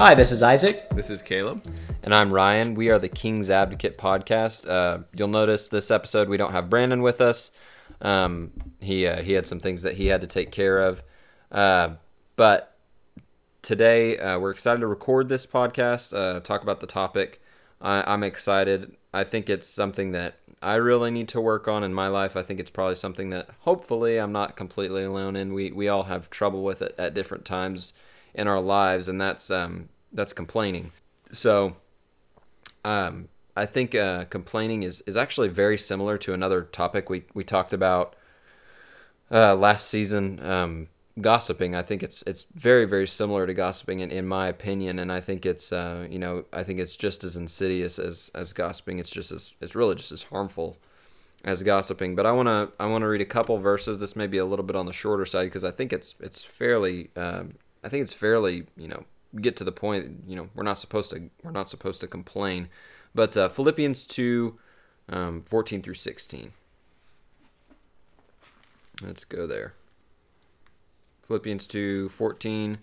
Hi, this is Isaac. This is Caleb. And I'm Ryan. We are the King's Advocate podcast. Uh, you'll notice this episode we don't have Brandon with us. Um, he uh, he had some things that he had to take care of. Uh, but today uh, we're excited to record this podcast, uh, talk about the topic. I, I'm excited. I think it's something that I really need to work on in my life. I think it's probably something that hopefully I'm not completely alone in. We we all have trouble with it at different times in our lives, and that's um, that's complaining. So, um, I think uh, complaining is is actually very similar to another topic we we talked about uh, last season. Um, gossiping. I think it's it's very very similar to gossiping in, in my opinion, and I think it's uh, you know I think it's just as insidious as as gossiping. It's just as it's really just as harmful as gossiping. But I want to I want to read a couple verses. This may be a little bit on the shorter side because I think it's it's fairly um, I think it's fairly you know get to the point. You know we're not supposed to we're not supposed to complain. But uh, Philippians two, um, 14 through sixteen. Let's go there. Philippians 2 14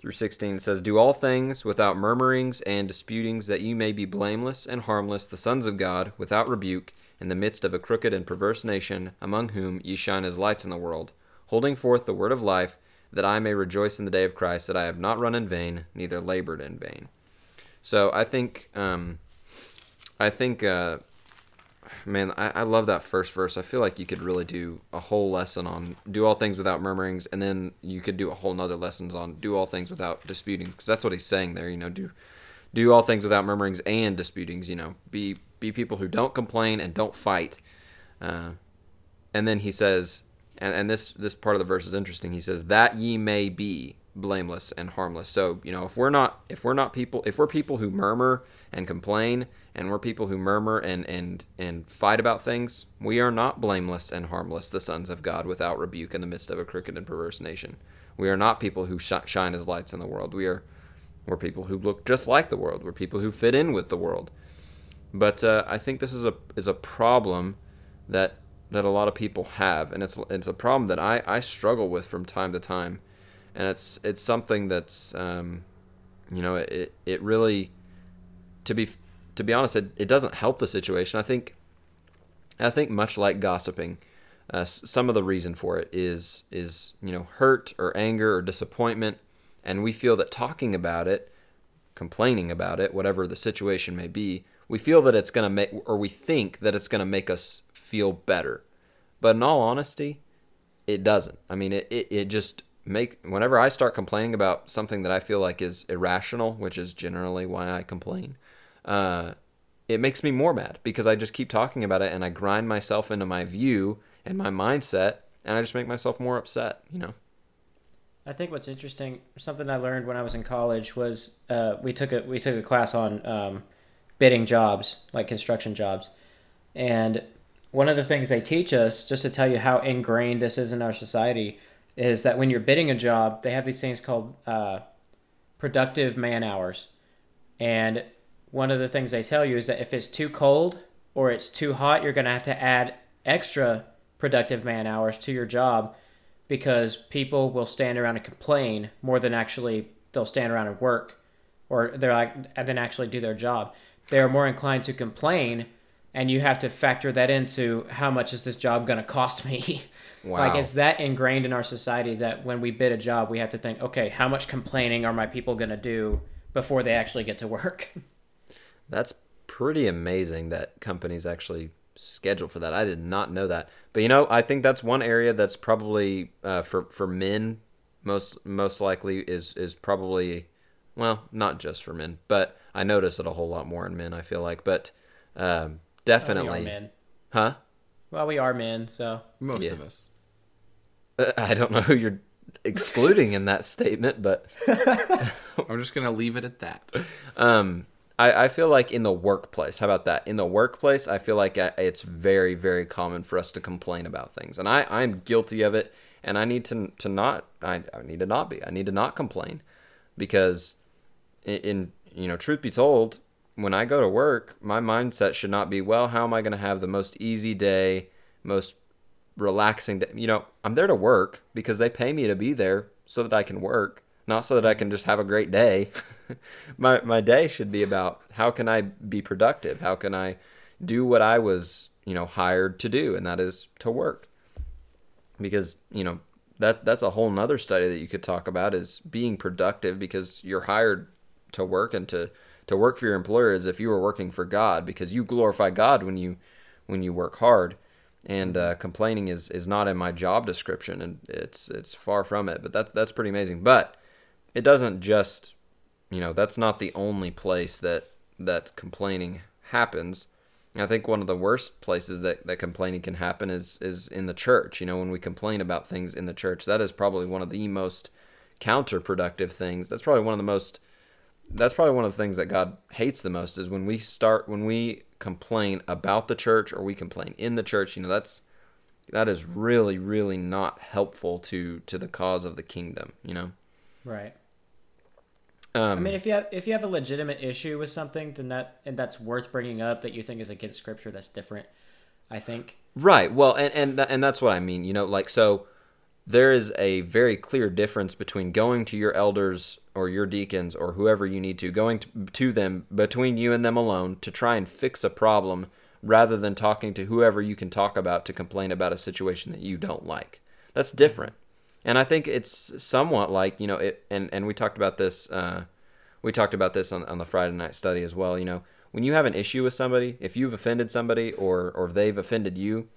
through 16 says, Do all things without murmurings and disputings, that you may be blameless and harmless, the sons of God, without rebuke, in the midst of a crooked and perverse nation, among whom ye shine as lights in the world, holding forth the word of life, that I may rejoice in the day of Christ, that I have not run in vain, neither labored in vain. So I think, um, I think, uh, man, I, I love that first verse. I feel like you could really do a whole lesson on do all things without murmurings, and then you could do a whole nother lessons on do all things without disputing, because that's what he's saying there. You know, do do all things without murmurings and disputings. You know, be be people who don't complain and don't fight. Uh, and then he says, and, and this this part of the verse is interesting. He says that ye may be blameless and harmless. So you know, if we're not if we're not people if we're people who murmur and complain and we're people who murmur and and and fight about things, we are not blameless and harmless, the sons of God, without rebuke in the midst of a crooked and perverse nation. We are not people who sh- shine as lights in the world. We are we're people who look just like the world. We're people who fit in with the world. But uh, I think this is a is a problem that that a lot of people have, and it's it's a problem that I, I struggle with from time to time, and it's it's something that's um, you know it it really to be to be honest, it, it doesn't help the situation. I think, I think much like gossiping, uh, some of the reason for it is is you know hurt or anger or disappointment, and we feel that talking about it, complaining about it, whatever the situation may be, we feel that it's gonna make or we think that it's gonna make us feel better, but in all honesty, it doesn't. I mean, it it, it just make whenever I start complaining about something that I feel like is irrational, which is generally why I complain uh, it makes me more mad because I just keep talking about it and I grind myself into my view and my mindset and I just make myself more upset, you know. I think what's interesting, something I learned when I was in college was uh, we took a we took a class on um, bidding jobs, like construction jobs, and one of the things they teach us, just to tell you how ingrained this is in our society, is that when you're bidding a job, they have these things called uh, productive man hours, and one of the things they tell you is that if it's too cold or it's too hot, you're going to have to add extra productive man hours to your job because people will stand around and complain more than actually they'll stand around and work or they're like and then actually do their job. They are more inclined to complain and you have to factor that into how much is this job going to cost me. Wow. like it's that ingrained in our society that when we bid a job, we have to think, okay, how much complaining are my people going to do before they actually get to work? That's pretty amazing that companies actually schedule for that. I did not know that. But you know, I think that's one area that's probably uh, for for men most most likely is is probably well, not just for men, but I notice it a whole lot more in men. I feel like, but um, definitely, well, we men. huh? Well, we are men, so most yeah. of us. Uh, I don't know who you're excluding in that statement, but I'm just gonna leave it at that. Um, I, I feel like in the workplace, how about that? In the workplace, I feel like uh, it's very, very common for us to complain about things. And I, I'm guilty of it. And I need to, to not, I, I need to not be. I need to not complain because, in, in you know, truth be told, when I go to work, my mindset should not be, well, how am I going to have the most easy day, most relaxing day? You know, I'm there to work because they pay me to be there so that I can work. not so that I can just have a great day. my my day should be about how can I be productive? How can I do what I was, you know, hired to do, and that is to work. Because, you know, that that's a whole nother study that you could talk about is being productive because you're hired to work and to to work for your employer as if you were working for God because you glorify God when you when you work hard and uh, complaining is is not in my job description and it's it's far from it but that that's pretty amazing but it doesn't just you know that's not the only place that that complaining happens I think one of the worst places that, that complaining can happen is is in the church. You know, when we complain about things in the church, that is probably one of the most counterproductive things. That's probably one of the most that's probably one of the things that God hates the most is when we start when we complain about the church or we complain in the church, you know, that's that is really really not helpful to to the cause of the kingdom, you know. Right. Um, I mean, if you have if you have a legitimate issue with something, then that and that's worth bringing up that you think is against scripture. That's different. I think. Right. Well, and and and that's what I mean. You know, like so there is a very clear difference between going to your elders or your deacons or whoever you need to going to, them between you and them alone to try and fix a problem rather than talking to whoever you can talk about to complain about a situation that you don't like. That's different. And I think it's somewhat like, you know, it and and we talked about this uh we talked about this on, on the Friday night study as well, you know, when you have an issue with somebody, if you've offended somebody or or they've offended you,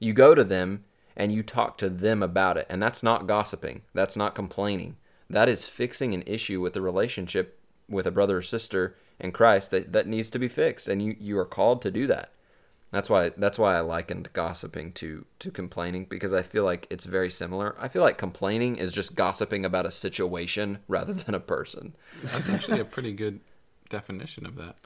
you go to them and you talk to them about it. And that's not gossiping. That's not complaining. That is fixing an issue with the relationship with a brother or sister in Christ that, that needs to be fixed. And you, you are called to do that. That's why that's why I likened gossiping to to complaining because I feel like it's very similar. I feel like complaining is just gossiping about a situation rather than a person. That's actually a pretty good definition of that.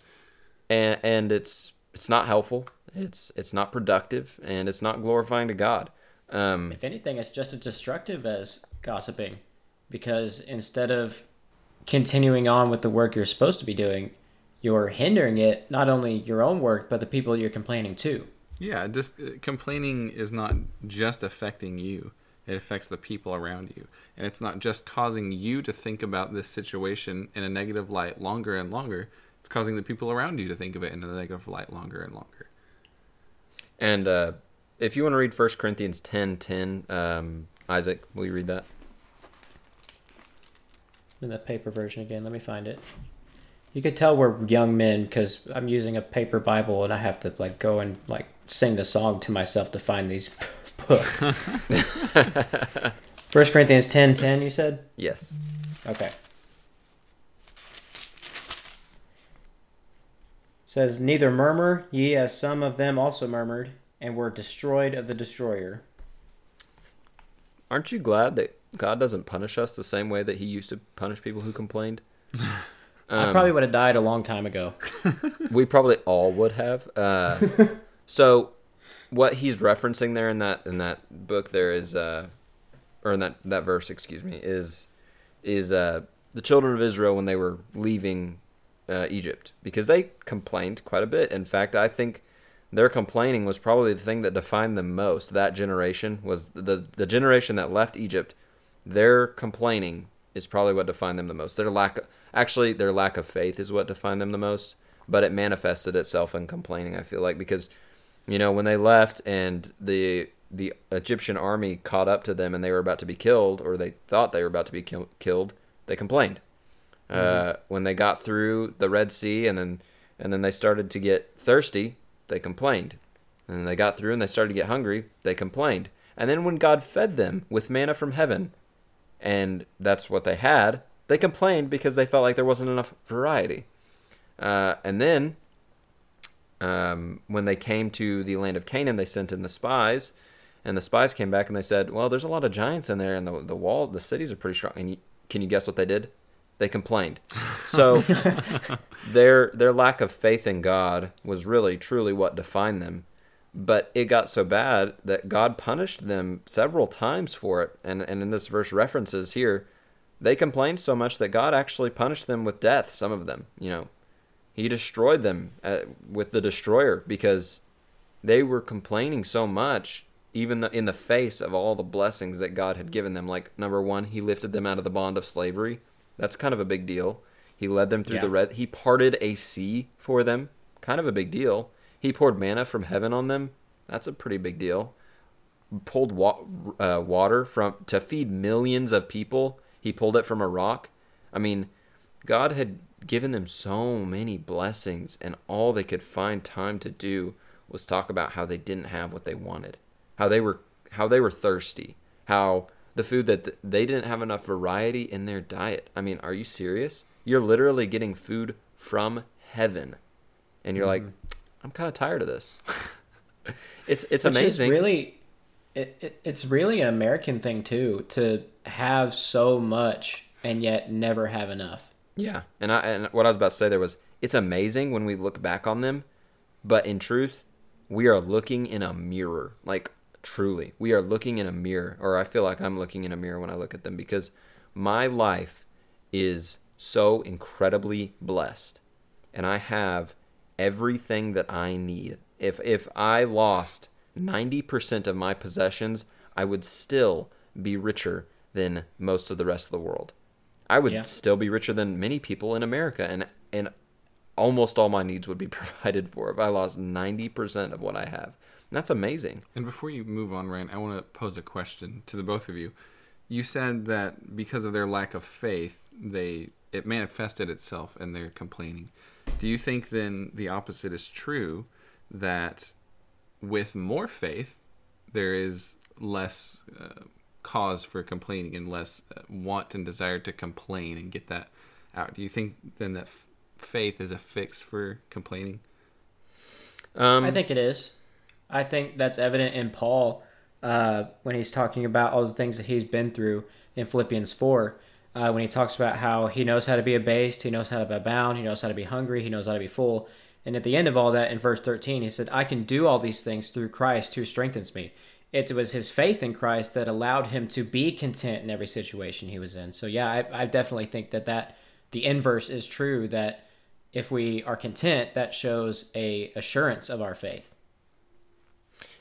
And and it's it's not helpful. It's it's not productive and it's not glorifying to God. Um, If anything, it's just as destructive as gossiping, because instead of continuing on with the work you're supposed to be doing, you're hindering it. Not only your own work, but the people you're complaining to. Yeah, just uh, complaining is not just affecting you. It affects the people around you. And it's not just causing you to think about this situation in a negative light longer and longer. It's causing the people around you to think of it in a negative light longer and longer. And uh, if you want to read 1 Corinthians 10 10, um, Isaac, will you read that? In the paper version again, let me find it. You could tell we're young men because I'm using a paper Bible and I have to like go and like sing the song to myself to find these books. First Corinthians ten ten. You said Yes. okay. Says neither murmur ye as some of them also murmured and we were destroyed of the destroyer. Aren't you glad that God doesn't punish us the same way that He used to punish people who complained? I Um, probably would have died a long time ago. we probably all would have. Uh, so, what he's referencing there in that in that book there is, uh, or in that that verse, excuse me, is is uh, the children of Israel when they were leaving uh, Egypt because they complained quite a bit. In fact, I think their complaining was probably the thing that defined them most. That generation was the the generation that left Egypt. Their complaining is probably what defined them the most. Their lack, actually, their lack of faith is what defined them the most. But it manifested itself in complaining. I feel like because, you know, when they left and the the Egyptian army caught up to them and they were about to be killed, or they thought they were about to be kill- killed, they complained. Uh, when they got through the Red Sea and then and then they started to get thirsty, they complained. And they got through and they started to get hungry, they complained. And then when God fed them with manna from heaven, and that's what they had, they complained because they felt like there wasn't enough variety. Uh, and then um, when they came to the land of Canaan, they sent in the spies, and the spies came back and they said, "Well, there's a lot of giants in there, and the the wall, the cities are pretty strong." And you, can you guess what they did? They complained. So their their lack of faith in God was really truly what defined them. But it got so bad that God punished them several times for it. And and in this verse references here, they complained so much that God actually punished them with death. Some of them, you know, He destroyed them uh, with the destroyer because they were complaining so much, even in the face of all the blessings that God had given them. Like number one, He lifted them out of the bond of slavery That's kind of a big deal. He led them through Yeah. the red. He parted a sea for them. Kind of a big deal. He poured manna from heaven on them. That's a pretty big deal. Pulled wa- uh, water from to feed millions of people. He pulled it from a rock. I mean, God had given them so many blessings, and all they could find time to do was talk about how they didn't have what they wanted, how they were how they were thirsty, how the food that th- they didn't have enough variety in their diet. I mean, are you serious? You're literally getting food from heaven, and you're like, mm-hmm. I'm kind of tired of this. it's it's Which amazing. really, it, it, it's really an American thing too to have so much and yet never have enough. Yeah, and I and what I was about to say there was it's amazing when we look back on them, but in truth, we are looking in a mirror. Like truly, we are looking in a mirror, or I feel like I'm looking in a mirror when I look at them because my life is so incredibly blessed, and I have everything that I need. If if I lost 90% of my possessions, I would still be richer than most of the rest of the world. I would Yeah. still be richer than many people in America, and and almost all my needs would be provided for if I lost ninety percent of what I have. And that's amazing. And before you move on, Ryan, I want to pose a question to the both of you. You said that because of their lack of faith, they it manifested itself in their complaining. Do you think then the opposite is true that with more faith there is less uh, cause for complaining and less uh, want and desire to complain and get that out? Do you think then that f- faith is a fix for complaining? Um, I think it is. I think that's evident in Paul uh, when he's talking about all the things that he's been through in Philippians 4. Uh, when he talks about how he knows how to be abased, he knows how to be bound, he knows how to be hungry, he knows how to be full. And at the end of all that, in verse 13, he said, I can do all these things through Christ who strengthens me. It was his faith in Christ that allowed him to be content in every situation he was in. So, yeah, I, I definitely think that, that the inverse is true that if we are content, that shows a assurance of our faith.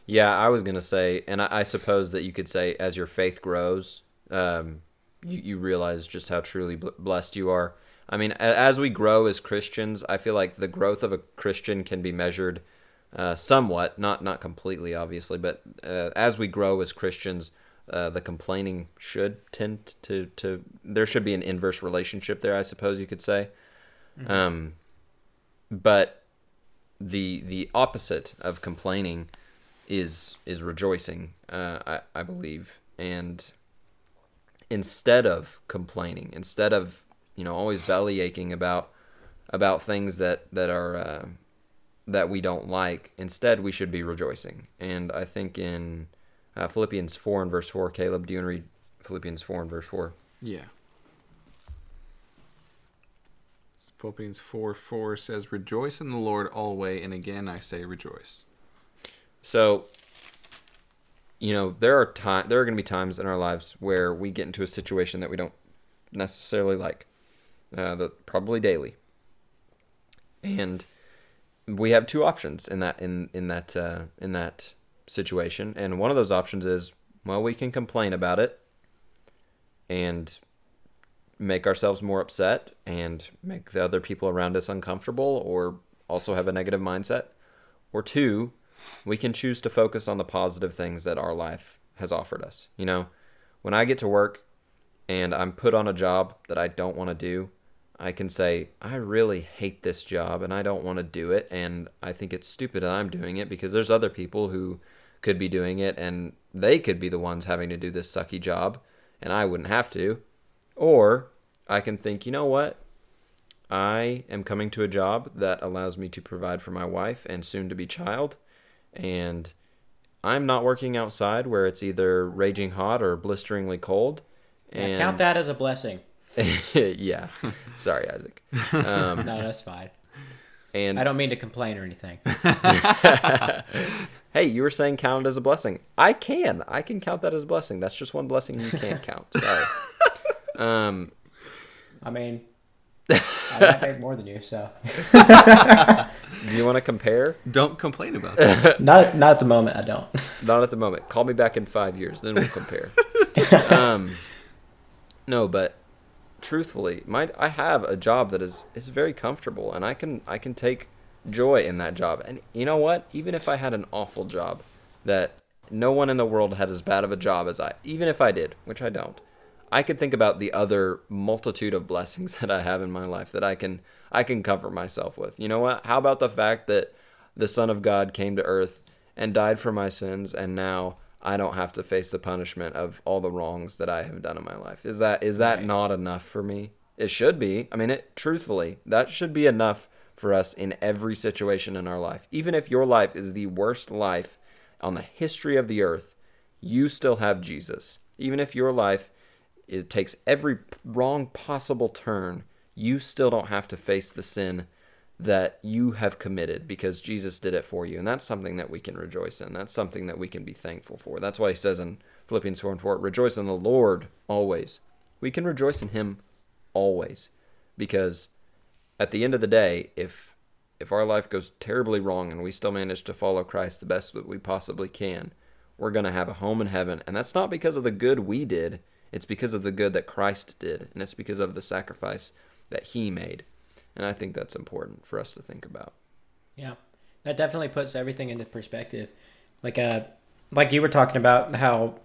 Yeah, I was gonna say, and I, I suppose that you could say as your faith grows, um, you, you realize just how truly blessed you are. I mean, as we grow as Christians, I feel like the growth of a Christian can be measured uh, somewhat, not not completely, obviously, but uh, as we grow as Christians, uh, the complaining should tend to to there should be an inverse relationship there, I suppose you could say. Um, but the the opposite of complaining is is rejoicing uh, I, I believe and instead of complaining instead of you know always belly aching about about things that that are uh, that we don't like instead we should be rejoicing and i think in uh, philippians 4 and verse 4 caleb do you want to read philippians 4 and verse 4 Yeah. Philippians 4 4 says, Rejoice in the Lord always, and again I say rejoice. So, you know, there are time there are going to be times in our lives where we get into a situation that we don't necessarily like, uh, the, probably daily, and we have two options in that in in that uh, in that situation, and one of those options is well, we can complain about it and make ourselves more upset and make the other people around us uncomfortable, or also have a negative mindset, or two we can choose to focus on the positive things that our life has offered us. You know, when I get to work and I'm put on a job that I don't want to do, I can say, I really hate this job and I don't want to do it. And I think it's stupid that I'm doing it because there's other people who could be doing it and they could be the ones having to do this sucky job and I wouldn't have to. Or I can think, you know what? I am coming to a job that allows me to provide for my wife and soon to be child and I'm not working outside where it's either raging hot or blisteringly cold. Yeah, And count that as a blessing. yeah. Sorry, Isaac. Um, No, that's fine. and I don't mean to complain or anything. hey, you were saying count it as a blessing. I can. I can count that as a blessing. That's just one blessing you can't count. Sorry. Um, I mean, I might make more than you, so do you want to compare? Don't complain about it. not not at the moment. I don't. Not at the moment. Call me back in five years, then we'll compare. um, no, but truthfully, my I have a job that is is very comfortable, and I can I can take joy in that job. And you know what? Even if I had an awful job that no one in the world had as bad of a job as I, even if I did, which I don't, I could think about the other multitude of blessings that I have in my life that I can I can comfort myself with. You know what? How about the fact that the Son of God came to earth and died for my sins and now I don't have to face the punishment of all the wrongs that I have done in my life. Is that is that Right. not enough for me? It should be. I mean, it truthfully, that should be enough for us in every situation in our life. Even if your life is the worst life on the history of the earth, you still have Jesus. Even if your life it takes every wrong possible turn, you still don't have to face the sin that you have committed because Jesus did it for you. And that's something that we can rejoice in. That's something that we can be thankful for. That's why he says in Philippians 4 and 4, rejoice in the Lord always. We can rejoice in him always because at the end of the day, if if our life goes terribly wrong and we still manage to follow Christ the best that we possibly can, we're going to have a home in heaven. And that's not because of the good we did, it's because of the good that Christ did, and it's because of the sacrifice that he made. And I think that's important for us to think about. Yeah, that definitely puts everything into perspective. Like uh, like you were talking about how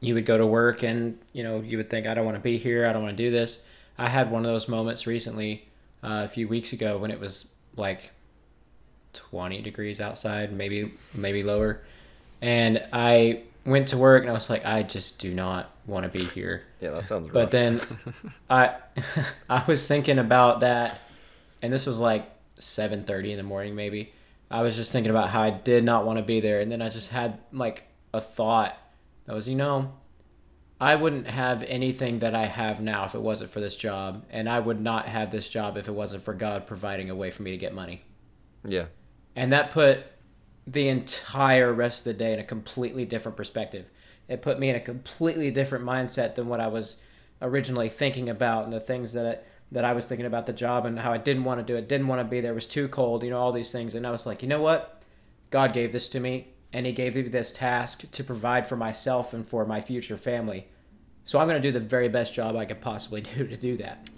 you would go to work and you know you would think I don't want to be here, I don't want to do this. I had one of those moments recently, uh, a few weeks ago when it was like 20 degrees outside, maybe maybe lower, and I went to work and I was like, I just do not want to be here. Yeah, that sounds right But rough. then I I was thinking about that and this was like 7:30 in the morning maybe. I was just thinking about how I did not want to be there and then I just had like a thought that was, you know, I wouldn't have anything that I have now if it wasn't for this job and I would not have this job if it wasn't for God providing a way for me to get money. yeah. And that put the entire rest of the day in a completely different perspective. It put me in a completely different mindset than what I was originally thinking about and the things that I, that I was thinking about the job and how I didn't want to do it, didn't want to be there, it was too cold, you know, all these things. And I was like, you know what? God gave this to me and he gave me this task to provide for myself and for my future family. So I'm going to do the very best job I could possibly do to do that.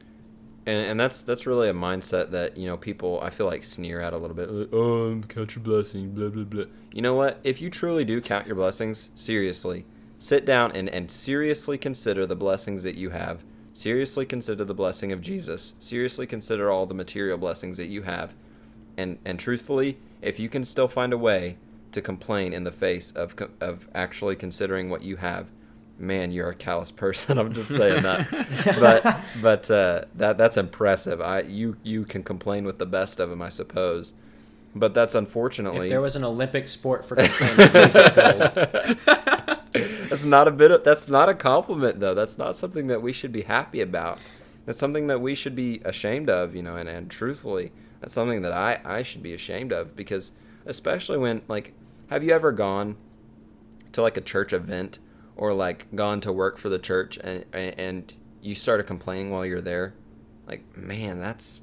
And, and that's that's really a mindset that you know people I feel like sneer at a little bit. Like, oh, um, count your blessing, blah blah blah. You know what? If you truly do count your blessings seriously, sit down and and seriously consider the blessings that you have. Seriously consider the blessing of Jesus. Seriously consider all the material blessings that you have, and and truthfully, if you can still find a way to complain in the face of of actually considering what you have, man, you're a callous person. I'm just saying that. but but uh, that that's impressive. I you you can complain with the best of them, I suppose. But that's unfortunately If there was an Olympic sport for complaining, we'd get gold. that's not a bit of that's not a compliment though. That's not something that we should be happy about. That's something that we should be ashamed of, you know, and, and truthfully, that's something that I, I should be ashamed of because especially when like have you ever gone to like a church event or like gone to work for the church and and you started complaining while you're there? Like, man, that's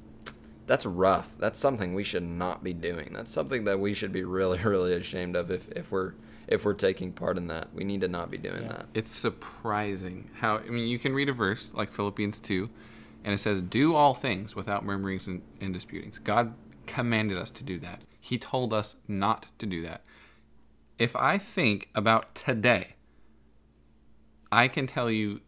that's rough. That's something we should not be doing. That's something that we should be really, really ashamed of if, if we're if we're taking part in that. We need to not be doing Yeah. that. It's surprising how I mean you can read a verse like Philippians two, and it says, "Do all things without murmurings and, and disputings." God commanded us to do that. He told us not to do that. If I think about today, I can tell you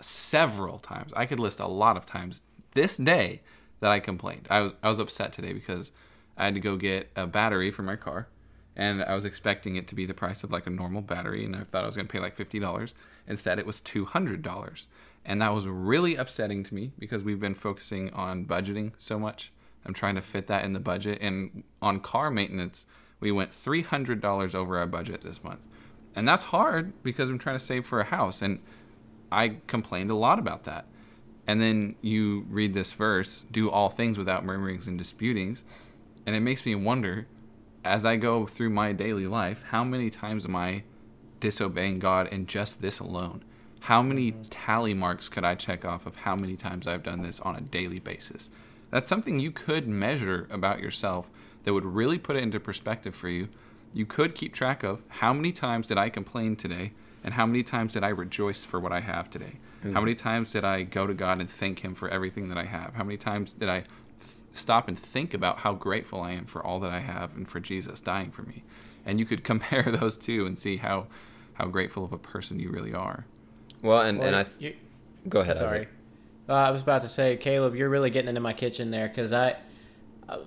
several times. I could list a lot of times this day that I complained. I was I was upset today because I had to go get a battery for my car, and I was expecting it to be the price of like a normal battery, and I thought I was going to pay like fifty dollars. Instead, it was two hundred dollars, and that was really upsetting to me because we've been focusing on budgeting so much. I'm trying to fit that in the budget, and on car maintenance, we went three hundred dollars over our budget this month, and that's hard because I'm trying to save for a house, and I complained a lot about that. And then you read this verse, do all things without murmurings and disputings. And it makes me wonder, as I go through my daily life, how many times am I disobeying God in just this alone? How many mm-hmm. tally marks could I check off of how many times I've done this on a daily basis? That's something you could measure about yourself that would really put it into perspective for you. You could keep track of how many times did I complain today And how many times did I rejoice for what I have today? How many times did I go to God and thank Him for everything that I have? How many times did I th- stop and think about how grateful I am for all that I have and for Jesus dying for me? And you could compare those two and see how, how grateful of a person you really are. Well, and, and I th- you- go ahead. Sorry. Uh, I was about to say, Caleb, you're really getting into my kitchen there because I,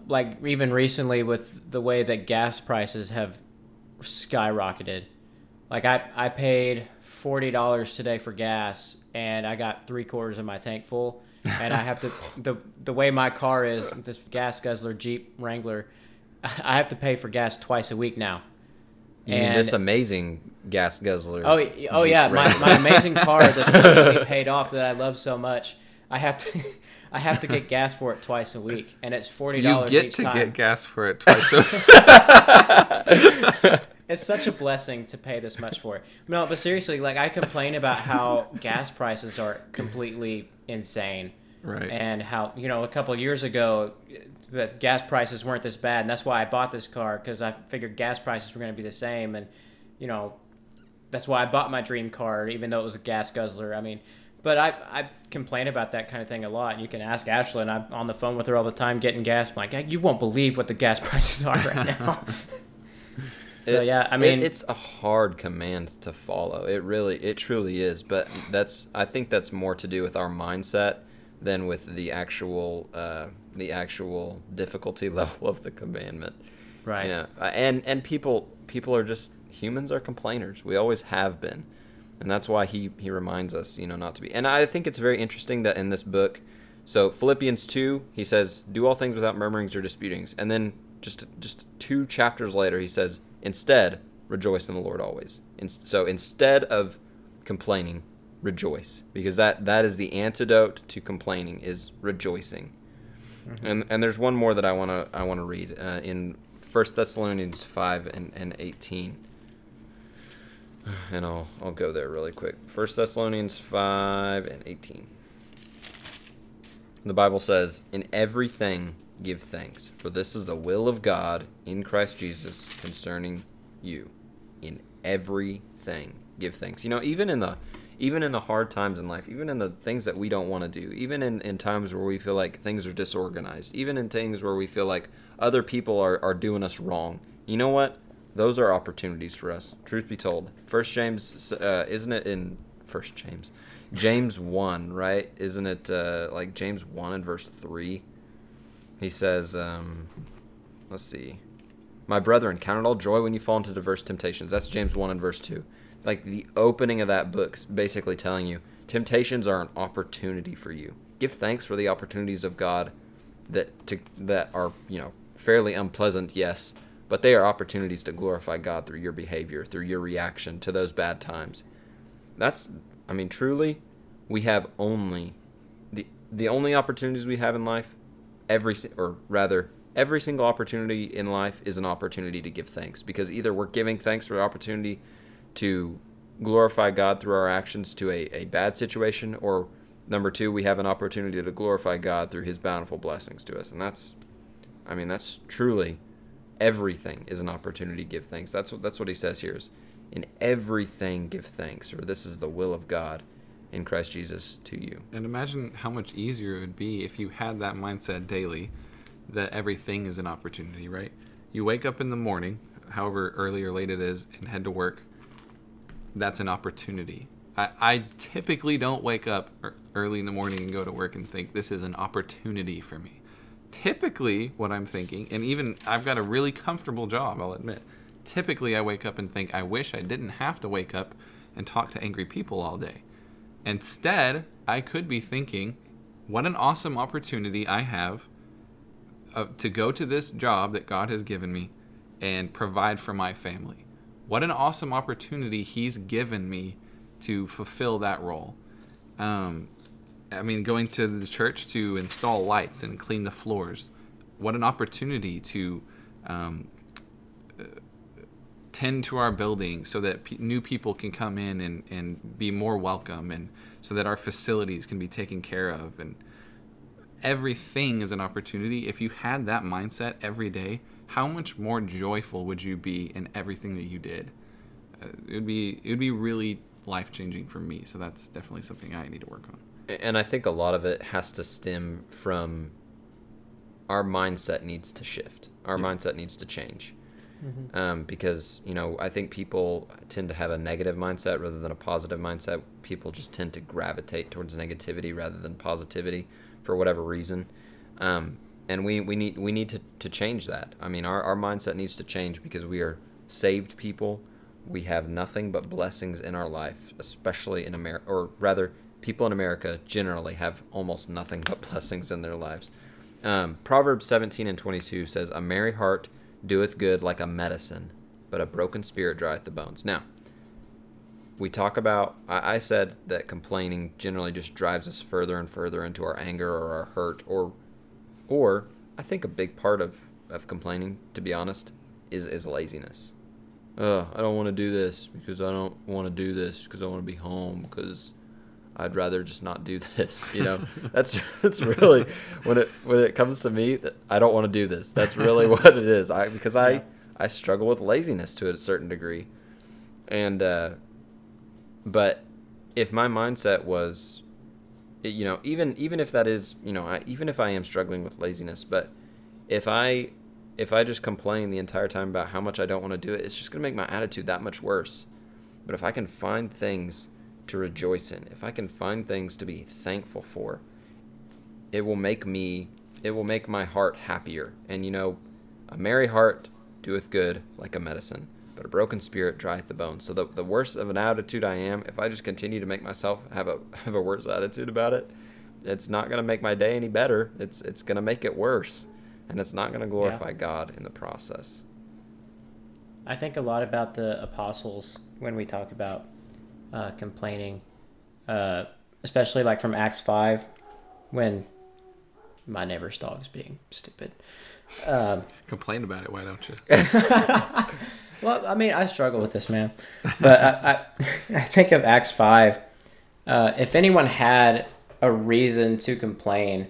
like, even recently with the way that gas prices have skyrocketed. Like, I, I paid $40 today for gas and I got three quarters of my tank full. And I have to, the, the way my car is, this gas guzzler Jeep Wrangler, I have to pay for gas twice a week now. You mean this amazing gas guzzler? Oh, y- oh Jeep yeah, my, my amazing car that's completely paid off that I love so much. I have to, I have to get gas for it twice a week, and it's forty You dollars get each to time. get gas for it twice a week. It's such a blessing to pay this much for it. No, but seriously, like I complain about how gas prices are completely insane, Right. and how you know a couple of years ago that gas prices weren't this bad, and that's why I bought this car because I figured gas prices were going to be the same, and you know that's why I bought my dream car, even though it was a gas guzzler. I mean, but I I complain about that kind of thing a lot. You can ask Ashlyn. I'm on the phone with her all the time getting gas. I'm like, you won't believe what the gas prices are right now. so It- yeah, I it- mean, it's a hard command to follow. It really, it truly is. But that's, I think that's more to do with our mindset than with the actual, uh, the actual difficulty level of the commandment. right. You know, uh, and and people, people are just humans are complainers. We always have been, and that's why he he reminds us, you know, not to be. And I think it's very interesting that in this book, so Philippians two, he says, "Do all things without murmurings or disputings," and then just just two chapters later, he says, "Instead, rejoice in the Lord always." And so instead of complaining, rejoice, because that that is the antidote to complaining is rejoicing. And and there's one more that I wanna I wanna read uh, in First Thessalonians five and, and eighteen. And I'll I'll go there really quick. First Thessalonians five and eighteen. The Bible says, "In everything give thanks, for this is the will of God in Christ Jesus concerning you. In everything give thanks." You know, even in the even in the hard times in life, even in the things that we don't want to do, even in, in times where we feel like things are disorganized, even in things where we feel like other people are, are doing us wrong, you know what? Those are opportunities for us. Truth be told, First James, uh, isn't it in First James, James one, right? Isn't it uh, like James one and verse three? He says, um, let's see, my brethren, count it all joy when you fall into diverse temptations. That's James one and verse two. Like the opening of that book's basically telling you temptations are an opportunity for you. Give thanks for the opportunities of God that to that are you know fairly unpleasant, yes, but they are opportunities to glorify God through your behavior, through your reaction to those bad times. That's, I mean, truly, we have only the the only opportunities we have in life. Every or rather, every single opportunity in life is an opportunity to give thanks because either we're giving thanks for the opportunity to glorify God through our actions to a, a bad situation, or number two, we have an opportunity to glorify God through His bountiful blessings to us, and that's, I mean, that's truly everything is an opportunity to give thanks. That's what that's what He says here is, in everything give thanks, for this is the will of God in Christ Jesus to you. And imagine how much easier it would be if you had that mindset daily that everything is an opportunity, right? You wake up in the morning, however early or late it is, and head to work. That's an opportunity. I, I typically don't wake up early in the morning and go to work and think this is an opportunity for me. Typically, what I'm thinking, and even I've got a really comfortable job, I'll admit. Typically, I wake up and think, I wish I didn't have to wake up and talk to angry people all day. Instead, I could be thinking, what an awesome opportunity I have uh, to go to this job that God has given me and provide for my family. What an awesome opportunity He's given me to fulfill that role. Um, I mean, going to the church to install lights and clean the floors. What an opportunity to um, tend to our building so that pe new people can come in and, and be more welcome and so that our facilities can be taken care of and everything is an opportunity if you had that mindset every day how much more joyful would you be in everything that you did it would be it would be really life changing for me. So that's definitely something I need to work on. And I think a lot of it has to stem from our mindset needs to shift. Our Yeah. mindset needs to change. Um, because you know, I think people tend to have a negative mindset rather than a positive mindset. People just tend to gravitate towards negativity rather than positivity for whatever reason. Um, and we, we need we need to, to change that. I mean, our, our mindset needs to change because we are saved people. We have nothing but blessings in our life, especially in America, or rather, people in America generally have almost nothing but blessings in their lives. Um, Proverbs 17 and 22 says, A merry heart doeth good like a medicine, but a broken spirit drieth the bones. Now, we talk about, I, I said that complaining generally just drives us further and further into our anger or our hurt, or, or I think a big part of, of complaining, to be honest, is, is laziness. Uh, I don't want to do this because I don't want to do this because I want to be home because I'd rather just not do this. You know, that's that's really when it when it comes to me, I don't want to do this. That's really what it is. I because I I struggle with laziness to a certain degree, and uh, but if my mindset was, you know, even even if that is, you know, I, even if I am struggling with laziness, but if I if I just complain the entire time about how much I don't want to do it, it's just gonna make my attitude that much worse. But if I can find things to rejoice in, if I can find things to be thankful for, it will make me, it will make my heart happier. And you know, a merry heart doeth good like a medicine, but a broken spirit drieth the bones. So the, the worse of an attitude I am, if I just continue to make myself have a have a worse attitude about it, it's not gonna make my day any better. It's it's gonna make it worse, and it's not gonna glorify God in the process. I think a lot about the apostles when we talk about uh, complaining, uh, especially like from Acts 5 when my neighbor's dog's being stupid. Um, Complain about it, why don't you? well, I mean, I struggle with this, man. But I, I, I think of Acts 5. Uh, if anyone had a reason to complain,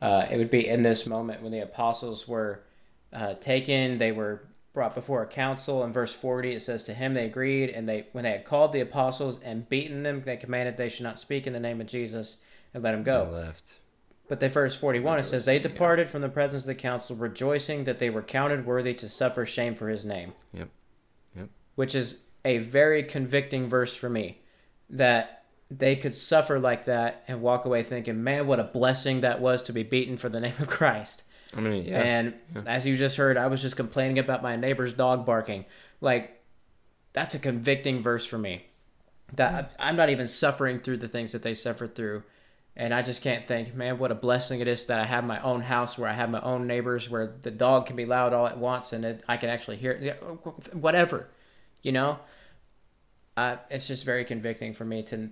uh, it would be in this moment when the apostles were uh, taken, they were brought before a council. In verse 40, it says, To him they agreed, and they when they had called the apostles and beaten them, they commanded they should not speak in the name of Jesus and let him go. They left. But the verse 41, it says, They departed from the presence of the council, rejoicing that they were counted worthy to suffer shame for his name. Yep. Yep. Which is a very convicting verse for me. That they could suffer like that and walk away thinking, man, what a blessing that was to be beaten for the name of Christ. I mean, yeah. And as you just heard, I was just complaining about my neighbor's dog barking. Like, that's a convicting verse for me. That I'm not even suffering through the things that they suffered through. And I just can't think, man, what a blessing it is that I have my own house where I have my own neighbors, where the dog can be loud all at once and it, I can actually hear it. Whatever, you know? Uh, it's just very convicting for me to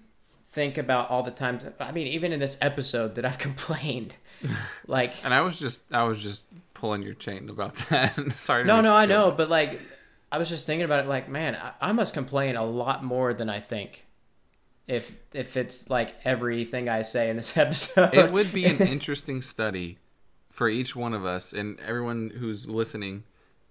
think about all the times. I mean, even in this episode that I've complained. like, And I was just I was just pulling your chain about that. Sorry. no, no, I know, but like, I was just thinking about it. Like, man, I, I must complain a lot more than I think. If if it's like everything I say in this episode, it would be an interesting study for each one of us and everyone who's listening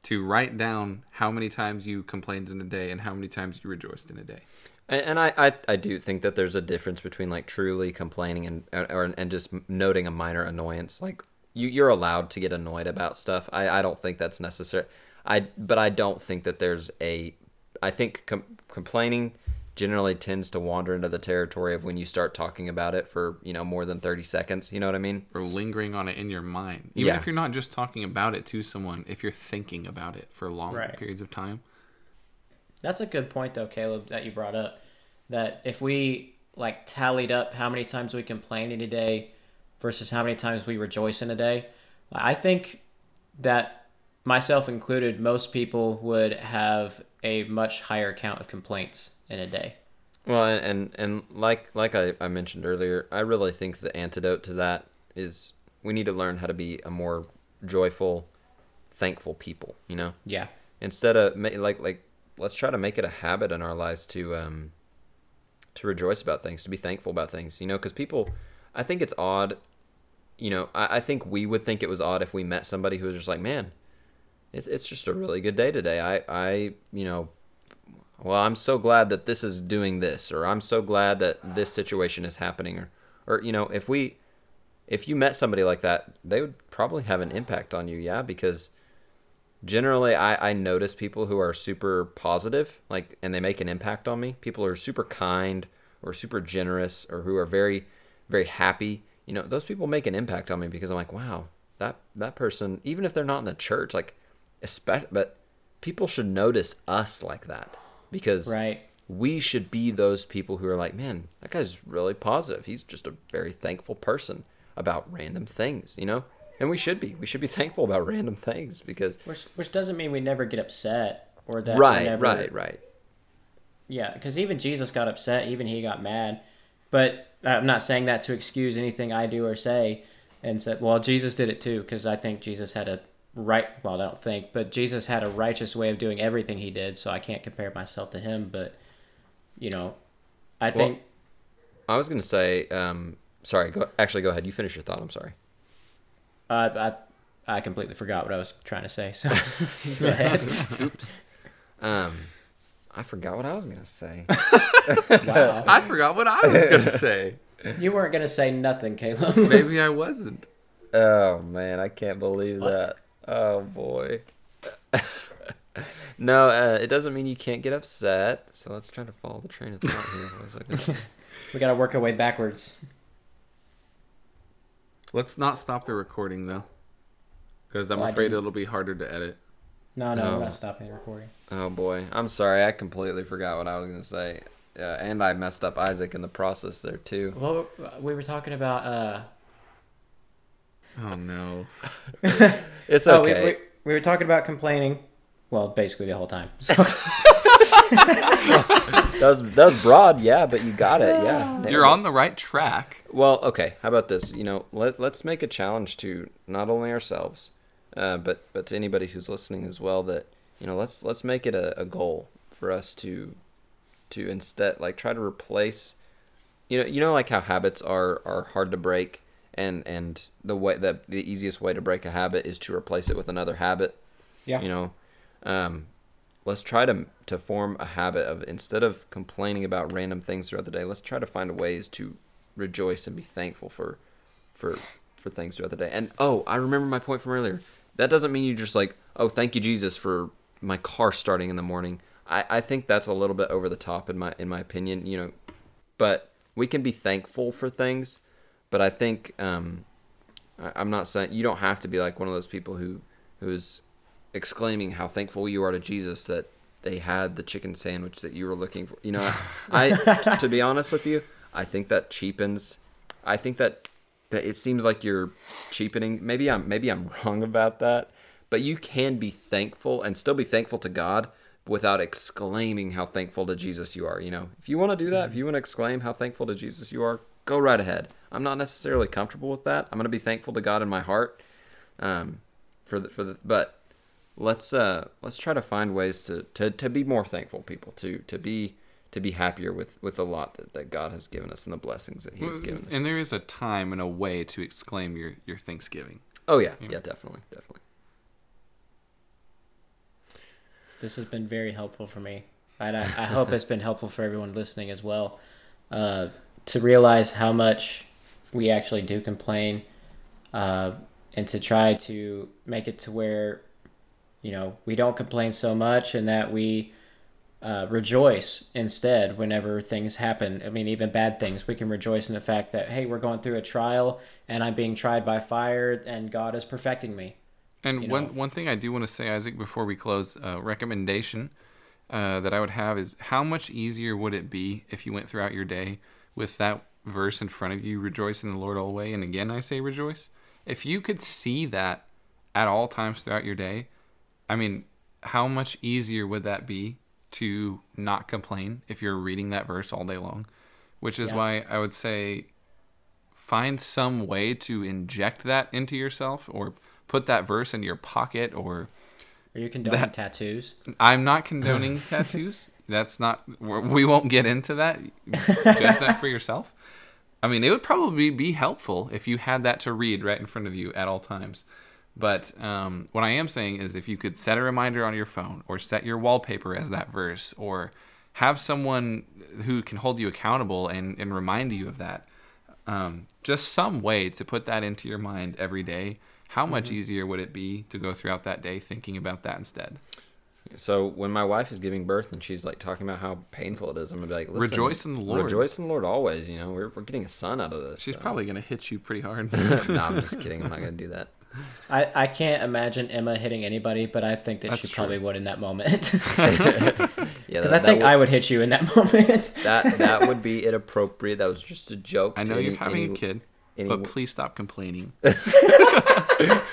to write down how many times you complained in a day and how many times you rejoiced in a day. And, and I, I, I do think that there's a difference between like truly complaining and or, and just noting a minor annoyance. Like you, you're allowed to get annoyed about stuff. I, I don't think that's necessary. I but I don't think that there's a. I think com- complaining generally tends to wander into the territory of when you start talking about it for you know more than 30 seconds you know what i mean Or lingering on it in your mind. Even Yeah. if you're not just talking about it to someone, if you're thinking about it for long Right. periods of time. That's a good point, though, Caleb, that you brought up. That if we like tallied up how many times we complain in a day versus how many times we rejoice in a day, I think that myself included, most people would have a much higher count of complaints in a day. Well, and and, like like I, I mentioned earlier, I really think the antidote to that is we need to learn how to be a more joyful, thankful people. You know, Yeah. instead of like like let's try to make it a habit in our lives to um to rejoice about things, to be thankful about things. You know, because people, I think it's odd. You know, I, I think we would think it was odd if we met somebody who was just like, man, it's it's just a really good day today. I I you know. Well, I'm so glad that this is doing this, or I'm so glad that this situation is happening, or, or you know, if we, if you met somebody like that, they would probably have an impact on you, yeah, because generally I, I notice people who are super positive, like, and they make an impact on me. People who are super kind or super generous or who are very, very happy. You know, those people make an impact on me because I'm like, wow, that that person, even if they're not in the church, like, especially, but people should notice us like that because Right. we should be those people who are like, man, that guy's really positive. He's just a very thankful person about random things, you know? And we should be. We should be thankful about random things because Which which doesn't mean we never get upset or that right, whenever, right, right. Yeah, because even Jesus got upset, even he got mad. But I'm not saying that to excuse anything I do or say. And said, well, Jesus did it too, because I think Jesus had a right. Well, I don't think, but Jesus had a righteous way of doing everything he did. So I can't compare myself to him. But you know, I think I was gonna say, um, sorry. Go actually go ahead. You finish your thought. I'm sorry. I, I I completely forgot what I was trying to say. So go ahead. Oops um, I forgot what I was gonna say. Wow, I forgot what I was gonna say. you weren't gonna say nothing, Caleb. Maybe I wasn't. oh man, I can't believe that. Oh boy. no, uh, it doesn't mean you can't get upset. So let's try to follow the train of thought here. What was I gonna we gotta work our way backwards. Let's not stop the recording though, because I'm Well, afraid it'll be harder to edit. No, no, No. we're not stopping the recording. Oh boy, I'm sorry. I completely forgot what I was gonna say, uh, and I messed up Isaac in the process there too. Well, we were talking about. uh Oh no. It's Oh, we, okay. we, we were talking about complaining. Well, basically the whole time. So, That was that was broad, yeah, but you got it, yeah. Nailed You're it. on the right track. Well, okay. How about this? You know, let let's make a challenge to not only ourselves, uh, but but to anybody who's listening as well. That you know, let's let's make it a, a goal for us to to instead like try to replace. You know, you know, like how habits are are hard to break, and and the way that the easiest way to break a habit is to replace it with another habit. yeah. You know, um, let's try to to form a habit of instead of complaining about random things throughout the day, let's try to find ways to rejoice and be thankful for for for things throughout the day. And oh, I remember my point from earlier. That doesn't mean you just like, oh, thank you Jesus for my car starting in the morning. I, I think that's a little bit over the top in my in my opinion, you know. But we can be thankful for things. But I think um, I, I'm not saying you don't have to be like one of those people who who's exclaiming how thankful you are to Jesus that they had the chicken sandwich that you were looking for. You know, I to be honest with you, I think that cheapens. I think that that it seems like you're cheapening. Maybe I'm maybe I'm wrong about that, but you can be thankful and still be thankful to God without exclaiming how thankful to Jesus you are. You know, if you want to do that, if you want to exclaim how thankful to Jesus you are, go right ahead. I'm not necessarily comfortable with that. I'm going to be thankful to God in my heart. Um, for the for the but let's uh let's try to find ways to to, to be more thankful people to to be to be happier with with the lot that, that God has given us and the blessings that He has given us. And there is a time and a way to exclaim your, your Thanksgiving. oh yeah, yeah, definitely, definitely. This has been very helpful for me. And I, I hope it's been helpful for everyone listening as well. Uh, to realize how much we actually do complain uh, and to try to make it to where, you know, we don't complain so much and that we uh, rejoice instead whenever things happen. I mean, even bad things. We can rejoice in the fact that, hey, we're going through a trial and I'm being tried by fire and God is perfecting me. And you one know. one thing I do want to say, Isaac, before we close, uh, recommendation uh, that I would have is how much easier would it be if you went throughout your day with that verse in front of you, rejoice in the Lord always, and again I say rejoice. If you could see that at all times throughout your day, I mean, how much easier would that be to not complain if you're reading that verse all day long? Which is Yeah. why I would say find some way to inject that into yourself or put that verse in your pocket or Are you condoning That- tattoos? i'm not condoning tattoos that's not we're- won't get into that. Judge that for yourself. I mean it would probably be helpful if you had that to read right in front of you at all times. But um, what I am saying is if you could set a reminder on your phone or set your wallpaper as that verse or have someone who can hold you accountable and, and remind you of that, um, just some way to put that into your mind every day, how much easier would it be to go throughout that day thinking about that instead? So when my wife is giving birth and she's like talking about how painful it is, I'm gonna be like, Listen, Rejoice in the Lord." Rejoice in the Lord always. You know, we're, we're getting a son out of this. She's so. probably going to hit you pretty hard. no, I'm just kidding. I'm not gonna do that. I, I can't imagine Emma hitting anybody, but I think that That's she true. probably would in that moment. Yeah, Because I think that I would, would hit you in that moment. that that would be inappropriate. That was just a joke. I know to you're any- having any- a kid, any- but please stop complaining.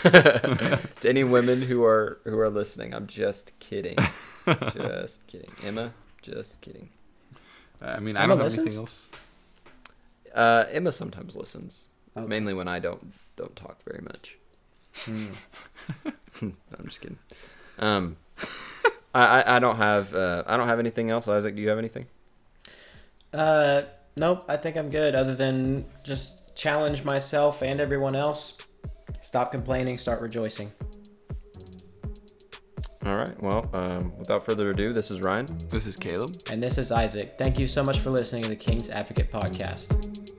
to any women who are who are listening. I'm just kidding. just kidding. Emma, just kidding. I mean, I don't have anything else. Uh, Emma sometimes listens, Okay. mainly when I don't don't talk very much. Hmm. No, I'm just kidding. Um, I, I I don't have uh I don't have anything else. Isaac, do you have anything? Uh, nope. I think I'm good. Other than just challenge myself and everyone else. Stop complaining. Start rejoicing. All right. Well, um, without further ado, this is Ryan. This is Caleb. And this is Isaac. Thank you so much for listening to the King's Advocate podcast.